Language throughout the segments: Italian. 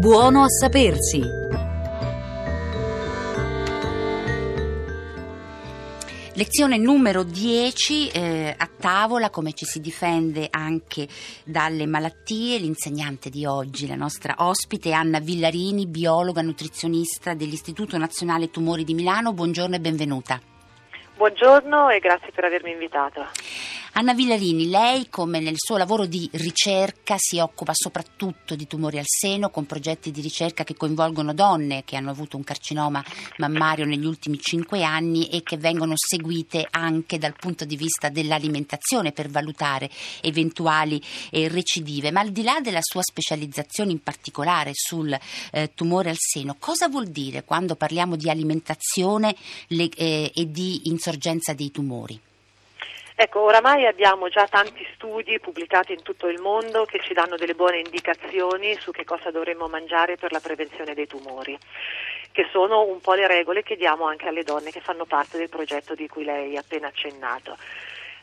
Buono a sapersi. Lezione numero 10 eh, a tavola, come ci si difende anche dalle malattie. L'insegnante di oggi, la nostra ospite, Anna Villarini, biologa nutrizionista dell'Istituto Nazionale Tumori di Milano. Buongiorno e benvenuta. Buongiorno e grazie per avermi invitato. Anna Villarini, lei come nel suo lavoro di ricerca si occupa soprattutto di tumori al seno con progetti di ricerca che coinvolgono donne che hanno avuto un carcinoma mammario negli ultimi cinque anni e che vengono seguite anche dal punto di vista dell'alimentazione per valutare eventuali eh, recidive. Ma al di là della sua specializzazione in particolare sul eh, tumore al seno, cosa vuol dire quando parliamo di alimentazione le, eh, e di insorgenza dei tumori? Ecco, oramai abbiamo già tanti studi pubblicati in tutto il mondo che ci danno delle buone indicazioni su che cosa dovremmo mangiare per la prevenzione dei tumori, che sono un po' le regole che diamo anche alle donne che fanno parte del progetto di cui lei ha appena accennato.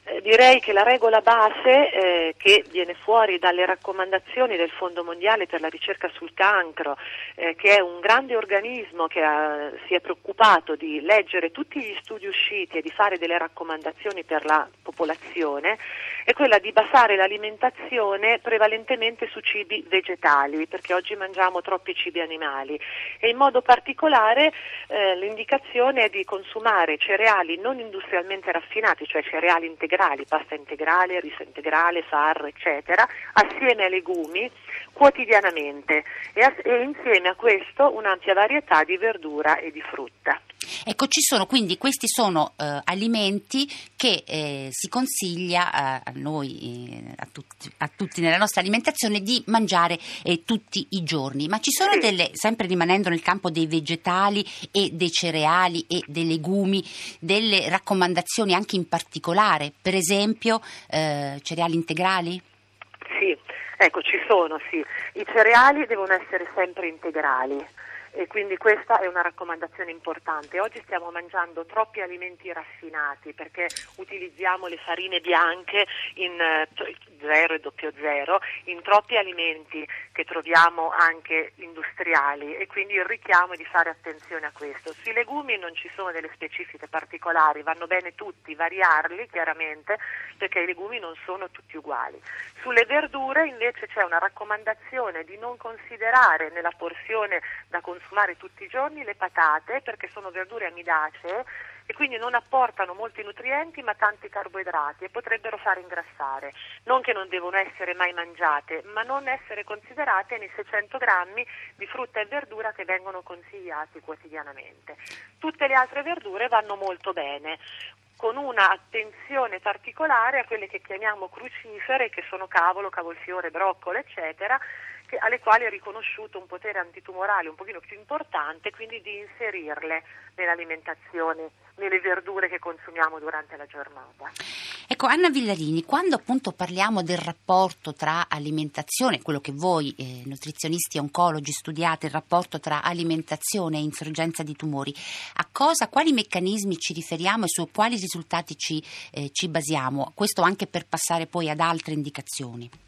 Eh, direi che la regola base eh, che viene fuori dalle raccomandazioni del Fondo Mondiale per la ricerca sul cancro, eh, che è un grande organismo che ha, si è preoccupato di leggere tutti gli studi usciti e di fare delle raccomandazioni per la popolazione, è quella di basare l'alimentazione prevalentemente su cibi vegetali, perché oggi mangiamo troppi cibi animali. E in modo particolare eh, l'indicazione è di consumare cereali non industrialmente raffinati, cioè cereali integrali integrali, pasta integrale, riso integrale, farro, eccetera, assieme ai legumi quotidianamente e, a, e insieme a questo un'ampia varietà di verdura e di frutta. Ecco, ci sono quindi questi sono eh, alimenti che eh, si consiglia a, a noi, eh, a, tutti, a, tutti, nella nostra alimentazione di mangiare eh, tutti i giorni, ma ci sono sì. delle, sempre rimanendo nel campo dei vegetali e dei cereali e dei legumi, delle raccomandazioni anche in particolare, per esempio eh, cereali integrali? Sì, ecco, ci sono, sì. I cereali devono essere sempre integrali e quindi questa è una raccomandazione importante. Oggi stiamo mangiando troppi alimenti raffinati perché utilizziamo le farine bianche in 0 e 00 in troppi alimenti che troviamo anche industriali e quindi il richiamo è di fare attenzione a questo. Sui legumi non ci sono delle specifiche particolari, vanno bene tutti, variarli chiaramente perché i legumi non sono tutti uguali. Sulle verdure invece c'è una raccomandazione di non considerare nella porzione da consumare consumare tutti i giorni le patate perché sono verdure amidacee e quindi non apportano molti nutrienti ma tanti carboidrati e potrebbero fare ingrassare. Non che non devono essere mai mangiate, ma non essere considerate nei 600 grammi di frutta e verdura che vengono consigliati quotidianamente. Tutte le altre verdure vanno molto bene con un'attenzione particolare a quelle che chiamiamo crucifere, che sono cavolo, cavolfiore, broccolo, eccetera, che, alle quali è riconosciuto un potere antitumorale un pochino più importante, quindi di inserirle nell'alimentazione, nelle verdure che consumiamo durante la giornata. Ecco, Anna Villarini, quando appunto parliamo del rapporto tra alimentazione, quello che voi eh, nutrizionisti e oncologi studiate, il rapporto tra alimentazione e insorgenza di tumori, a cosa, quali meccanismi ci riferiamo e su quali risultati ci, eh, ci basiamo? Questo anche per passare poi ad altre indicazioni.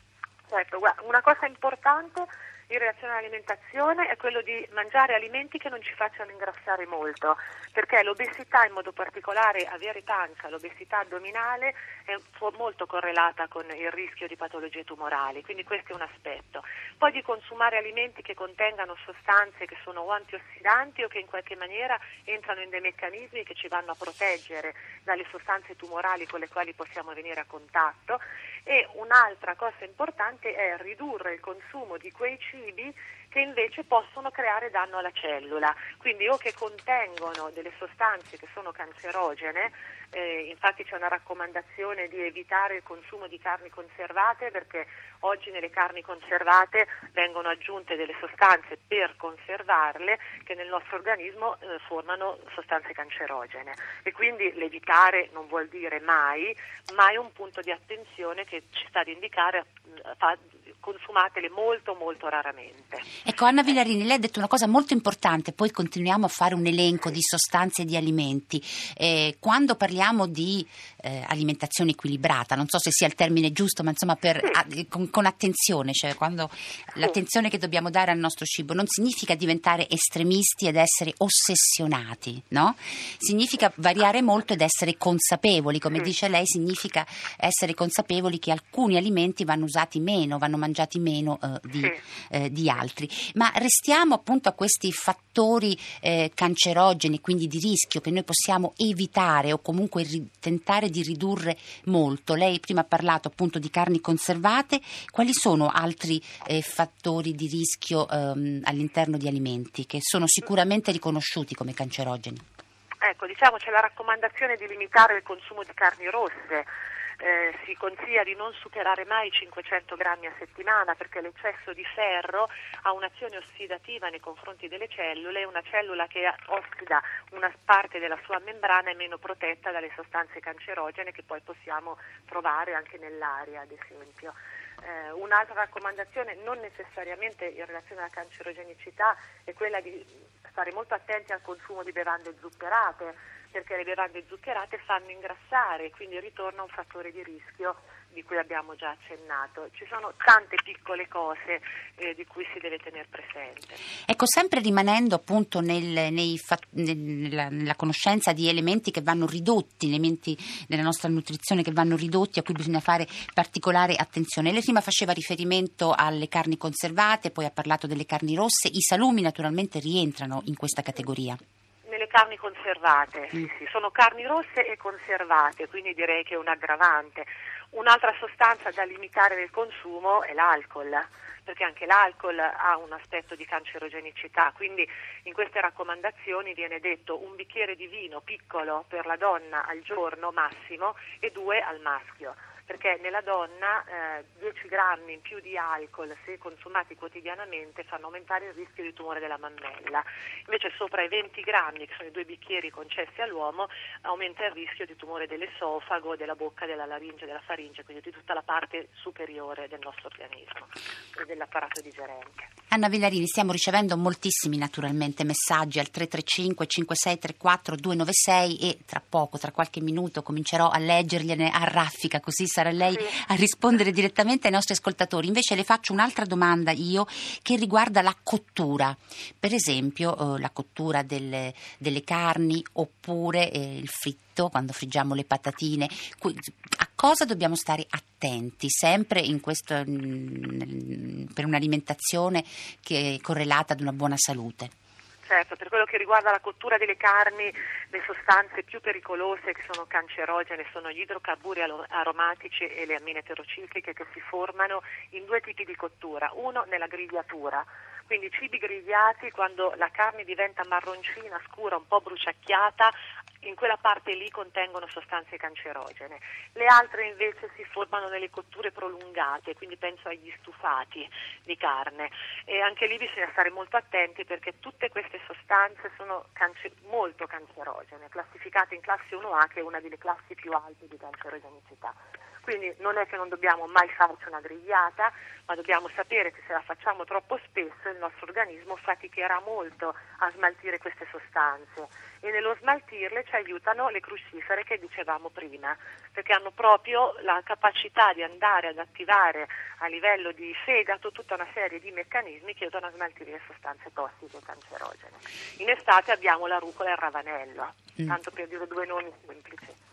Certo, una cosa importante in relazione all'alimentazione è quello di mangiare alimenti che non ci facciano ingrassare molto, perché l'obesità, in modo particolare avere pancia, l'obesità addominale è molto correlata con il rischio di patologie tumorali, quindi questo è un aspetto. Poi di consumare alimenti che contengano sostanze che sono o antiossidanti o che in qualche maniera entrano in dei meccanismi che ci vanno a proteggere dalle sostanze tumorali con le quali possiamo venire a contatto e un'altra cosa importante è ridurre il consumo di quei cibi che invece possono creare danno alla cellula, quindi o che contengono delle sostanze che sono cancerogene, eh, infatti c'è una raccomandazione di evitare il consumo di carni conservate perché oggi nelle carni conservate vengono aggiunte delle sostanze per conservarle che nel nostro organismo eh, formano sostanze cancerogene. E quindi l'evitare non vuol dire mai, ma è un punto di attenzione che ci sta ad indicare fa, consumatele molto molto raramente. Ecco Anna Villarini, lei ha detto una cosa molto importante, poi continuiamo a fare un elenco di sostanze e di alimenti. Eh, quando parliamo di eh, alimentazione equilibrata, non so se sia il termine giusto, ma insomma per, a, con, con, attenzione, cioè quando l'attenzione che dobbiamo dare al nostro cibo non significa diventare estremisti ed essere ossessionati, no? Significa variare molto ed essere consapevoli, come dice lei, significa essere consapevoli che alcuni alimenti vanno usati meno, vanno mangiati meno eh, di, eh, di, altri. Ma restiamo appunto a questi fattori eh, cancerogeni, quindi di rischio che noi possiamo evitare o comunque ri- tentare di ridurre molto. Lei prima ha parlato appunto di carni conservate, quali sono altri eh, fattori di rischio ehm, all'interno di alimenti che sono sicuramente riconosciuti come cancerogeni? Ecco, diciamo c'è la raccomandazione di limitare il consumo di carni rosse eh, si consiglia di non superare mai i 500 grammi a settimana perché l'eccesso di ferro ha un'azione ossidativa nei confronti delle cellule una cellula che ossida una parte della sua membrana è meno protetta dalle sostanze cancerogene che poi possiamo trovare anche nell'aria, ad esempio. Eh, un'altra raccomandazione, non necessariamente in relazione alla cancerogenicità, è quella di stare molto attenti al consumo di bevande zuccherate perché le bevande zuccherate fanno ingrassare, quindi ritorna un fattore di rischio di cui abbiamo già accennato. Ci sono tante piccole cose eh, di cui si deve tenere presente. Ecco, sempre rimanendo appunto nel, nei, nella, nella, conoscenza di elementi che vanno ridotti, elementi della nostra nutrizione che vanno ridotti, a cui bisogna fare particolare attenzione. Lei prima faceva riferimento alle carni conservate, poi ha parlato delle carni rosse, i salumi naturalmente rientrano in questa categoria carni conservate, sì, sì, sono carni rosse e conservate, quindi direi che è un aggravante. Un'altra sostanza da limitare nel consumo è l'alcol, perché anche l'alcol ha un aspetto di cancerogenicità, quindi in queste raccomandazioni viene detto un bicchiere di vino piccolo per la donna al giorno massimo e due al maschio perché nella donna eh, 10 grammi in più di alcol se consumati quotidianamente fanno aumentare il rischio di tumore della mammella, invece sopra i 20 grammi, che sono i due bicchieri concessi all'uomo, aumenta il rischio di tumore dell'esofago, della bocca, della laringe, della faringe, quindi di tutta la parte superiore del nostro organismo e dell'apparato digerente. Anna Villarini, stiamo ricevendo moltissimi naturalmente messaggi al 335 5634 296 e tra poco, tra qualche minuto, comincerò a leggergliene a raffica, così sarà lei a rispondere direttamente ai nostri ascoltatori. Invece le faccio un'altra domanda io che riguarda la cottura, per esempio eh, la cottura delle, delle carni oppure eh, il fritto quando friggiamo le patatine. A cosa dobbiamo stare attenti sempre questo, mm, per un'alimentazione che è correlata ad una buona salute? Certo, per quello che riguarda la cottura delle carni, le sostanze più pericolose che sono cancerogene sono gli idrocarburi aromatici e le ammine eterocicliche che si formano in due tipi di cottura. Uno nella grigliatura, quindi cibi grigliati quando la carne diventa marroncina, scura, un po' bruciacchiata, in quella parte lì contengono sostanze cancerogene. Le altre invece si formano nelle cotture prolungate, quindi penso agli stufati di carne e anche lì bisogna stare molto attenti perché tutte queste sostanze sono cance- molto cancerogene, classificate in classe 1A che è una delle classi più alte di cancerogenicità. Quindi non è che non dobbiamo mai farci una grigliata, ma dobbiamo sapere che se la facciamo troppo spesso il nostro organismo faticherà molto a smaltire queste sostanze e nello smaltirle ci aiutano le crucifere che dicevamo prima, perché hanno proprio la capacità di andare ad attivare a livello di fegato tutta una serie di meccanismi che aiutano a smaltire le sostanze tossiche e cancerogene. In estate abbiamo la rucola e il ravanello, mm. tanto per dire due nomi semplici.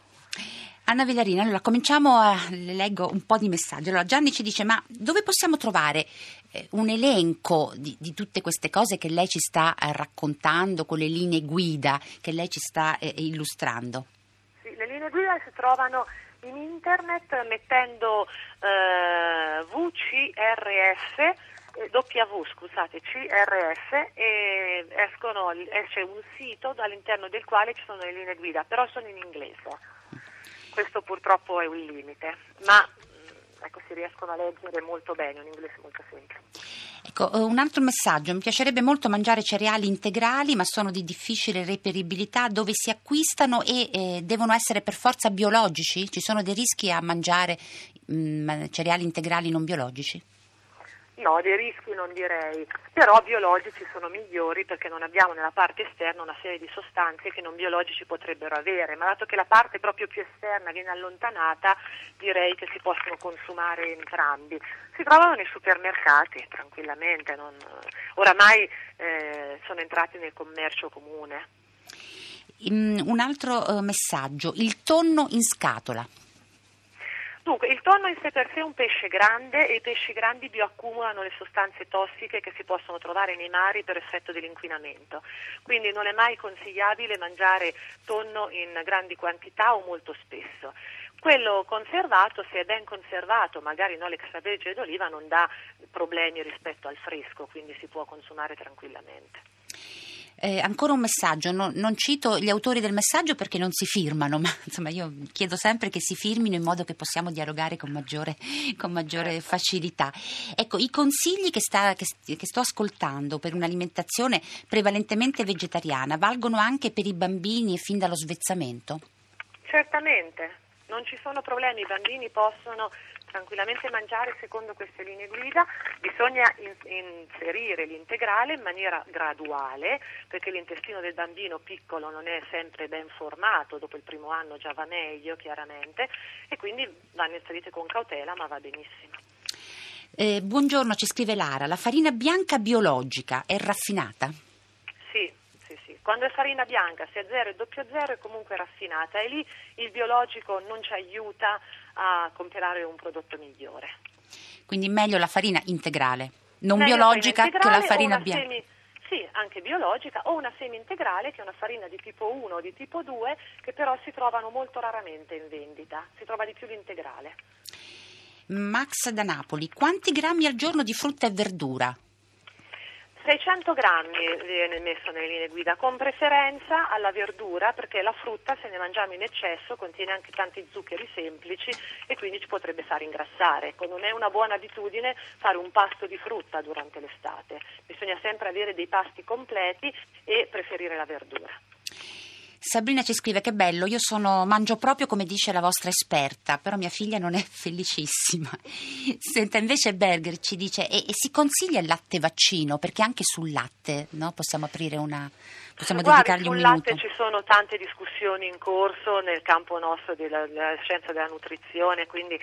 Anna Villarina, allora cominciamo a le leggo un po' di messaggi. Allora, Gianni ci dice: Ma dove possiamo trovare eh, un elenco di, di, tutte queste cose che lei ci sta eh, raccontando, con le linee guida che lei ci sta eh, illustrando? Sì, le linee guida si trovano in internet mettendo eh, VCRF. W, scusate, CRF e escono, esce un sito all'interno del quale ci sono le linee guida, però sono in inglese questo purtroppo è un limite, ma mm, ecco, si riescono a leggere molto bene, un inglese molto semplice. Ecco, eh, un altro messaggio, mi piacerebbe molto mangiare cereali integrali, ma sono di difficile reperibilità, dove si acquistano e eh, devono essere per forza biologici? Ci sono dei rischi a mangiare mh, mm, cereali integrali non biologici? No, dei rischi non direi, però biologici sono migliori perché non abbiamo nella parte esterna una serie di sostanze che non biologici potrebbero avere, ma dato che la parte proprio più esterna viene allontanata, direi che si possono consumare entrambi. Si trovano nei supermercati tranquillamente, non... oramai eh, sono entrati nel commercio comune. Un altro uh, messaggio, il tonno in scatola. Dunque, il tonno in sé per sé è un pesce grande e i pesci grandi bioaccumulano le sostanze tossiche che si possono trovare nei mari per effetto dell'inquinamento. Quindi non è mai consigliabile mangiare tonno in grandi quantità o molto spesso. Quello conservato, se è ben conservato, magari no, l'extravergine d'oliva non dà problemi rispetto al fresco, quindi si può consumare tranquillamente. Eh, ancora un messaggio, no, non cito gli autori del messaggio perché non si firmano, ma insomma io chiedo sempre che si firmino in modo che possiamo dialogare con maggiore, con maggiore facilità. Ecco, i consigli che, sta, che, che sto ascoltando per un'alimentazione prevalentemente vegetariana valgono anche per i bambini e fin dallo svezzamento? Certamente, non ci sono problemi, i bambini possono tranquillamente mangiare secondo queste linee guida, bisogna in, inserire l'integrale in maniera graduale perché l'intestino del bambino piccolo non è sempre ben formato, dopo il primo anno già va meglio chiaramente e quindi vanno inserite con cautela ma va benissimo. Eh, buongiorno, ci scrive Lara, la farina bianca biologica è raffinata? Quando è farina bianca, sia 0 e 00 è comunque raffinata e lì il biologico non ci aiuta a comprare un prodotto migliore. Quindi meglio la farina integrale, non meglio biologica che la farina bianca. Semi, sì, anche biologica, o una semi-integrale che è una farina di tipo 1 o di tipo 2 che però si trovano molto raramente in vendita, si trova di più l'integrale. Max da Napoli, quanti grammi al giorno di frutta e verdura? 600 grammi viene messo nelle linee guida, con preferenza alla verdura perché la frutta se ne mangiamo in eccesso contiene anche tanti zuccheri semplici e quindi ci potrebbe fare ingrassare. Ecco, non è una buona abitudine fare un pasto di frutta durante l'estate, bisogna sempre avere dei pasti completi e preferire la verdura. Sabrina ci scrive che bello, io sono, mangio proprio come dice la vostra esperta, però mia figlia non è felicissima. Senta, invece Berger ci dice, e, e si consiglia il latte vaccino, perché anche sul latte no, possiamo aprire una possiamo Guardi, dedicargli un minuto. Sul latte ci sono tante discussioni in corso nel campo nostro della, della scienza della nutrizione, quindi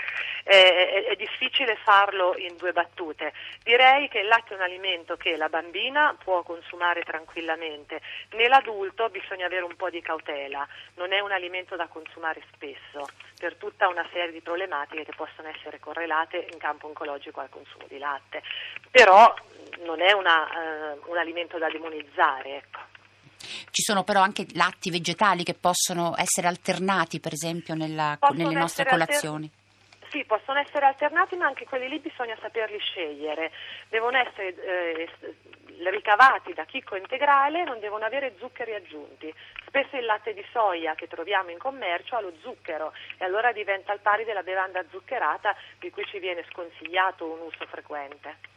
eh, è, è, difficile farlo in due battute. Direi che il latte è un alimento che la bambina può consumare tranquillamente, nell'adulto bisogna avere un po' di cautela, non è un alimento da consumare spesso per tutta una serie di problematiche che possono essere correlate in campo oncologico al consumo di latte, però non è una, uh, un alimento da demonizzare. Ecco. Ci sono però anche latti vegetali che possono essere alternati, per esempio, nella, nelle nostre colazioni. Alter- sì, possono essere alternati, ma anche quelli lì bisogna saperli scegliere. Devono essere eh, ricavati da chicco integrale, non devono avere zuccheri aggiunti. Spesso il latte di soia che troviamo in commercio ha lo zucchero e allora diventa al pari della bevanda zuccherata di cui ci viene sconsigliato un uso frequente.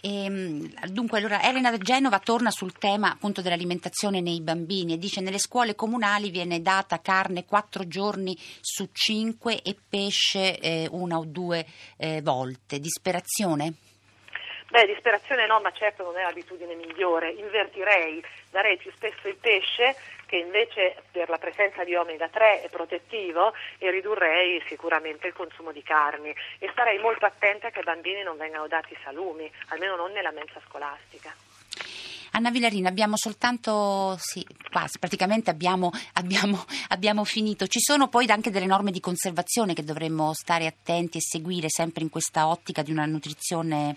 E, ehm, dunque, allora, Elena Genova torna sul tema appunto dell'alimentazione nei bambini e dice nelle scuole comunali viene data carne quattro giorni su cinque e pesce eh, una o due eh, volte. Disperazione? Beh, disperazione no, ma certo non è l'abitudine migliore. Invertirei, darei più spesso il pesce che invece per la presenza di omega 3 è protettivo e ridurrei sicuramente il consumo di carni e starei molto attenta che ai bambini non vengano dati salumi, almeno non nella mensa scolastica. Anna Villarina, abbiamo soltanto, sì, quasi, praticamente abbiamo, abbiamo, abbiamo, finito. Ci sono poi anche delle norme di conservazione che dovremmo stare attenti e seguire sempre in questa ottica di una nutrizione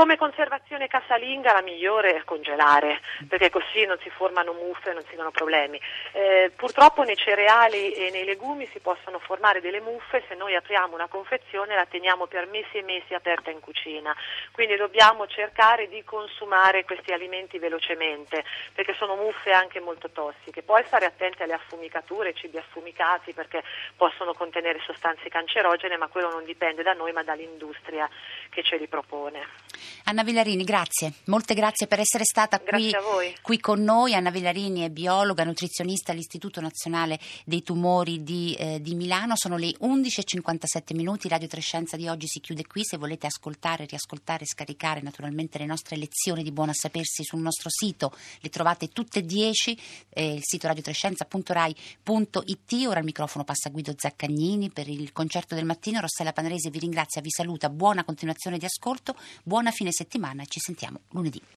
come conservazione casalinga la migliore è congelare, perché così non si formano muffe non si danno problemi. Eh, purtroppo nei cereali e nei legumi si possono formare delle muffe se noi apriamo una confezione e la teniamo per mesi e mesi aperta in cucina. Quindi dobbiamo cercare di consumare questi alimenti velocemente, perché sono muffe anche molto tossiche. Poi stare attenti alle affumicature, cibi affumicati, perché possono contenere sostanze cancerogene, ma quello non dipende da noi ma dall'industria che ce li propone. Anna Villarini, grazie, molte grazie per essere stata qui, qui, con noi. Anna Villarini è biologa, nutrizionista all'Istituto Nazionale dei Tumori di, eh, di Milano. Sono le 11.57 minuti, Radio Trescenza di oggi si chiude qui. Se volete ascoltare, riascoltare, scaricare naturalmente le nostre lezioni di buona sapersi sul nostro sito, le trovate tutte e 10, eh, il sito radiotrescenza.rai.it. Ora il microfono passa a Guido Zaccagnini per il concerto del mattino. Rossella Panerese vi ringrazia, vi saluta, buona continuazione di ascolto, buona fine settimana e ci sentiamo lunedì.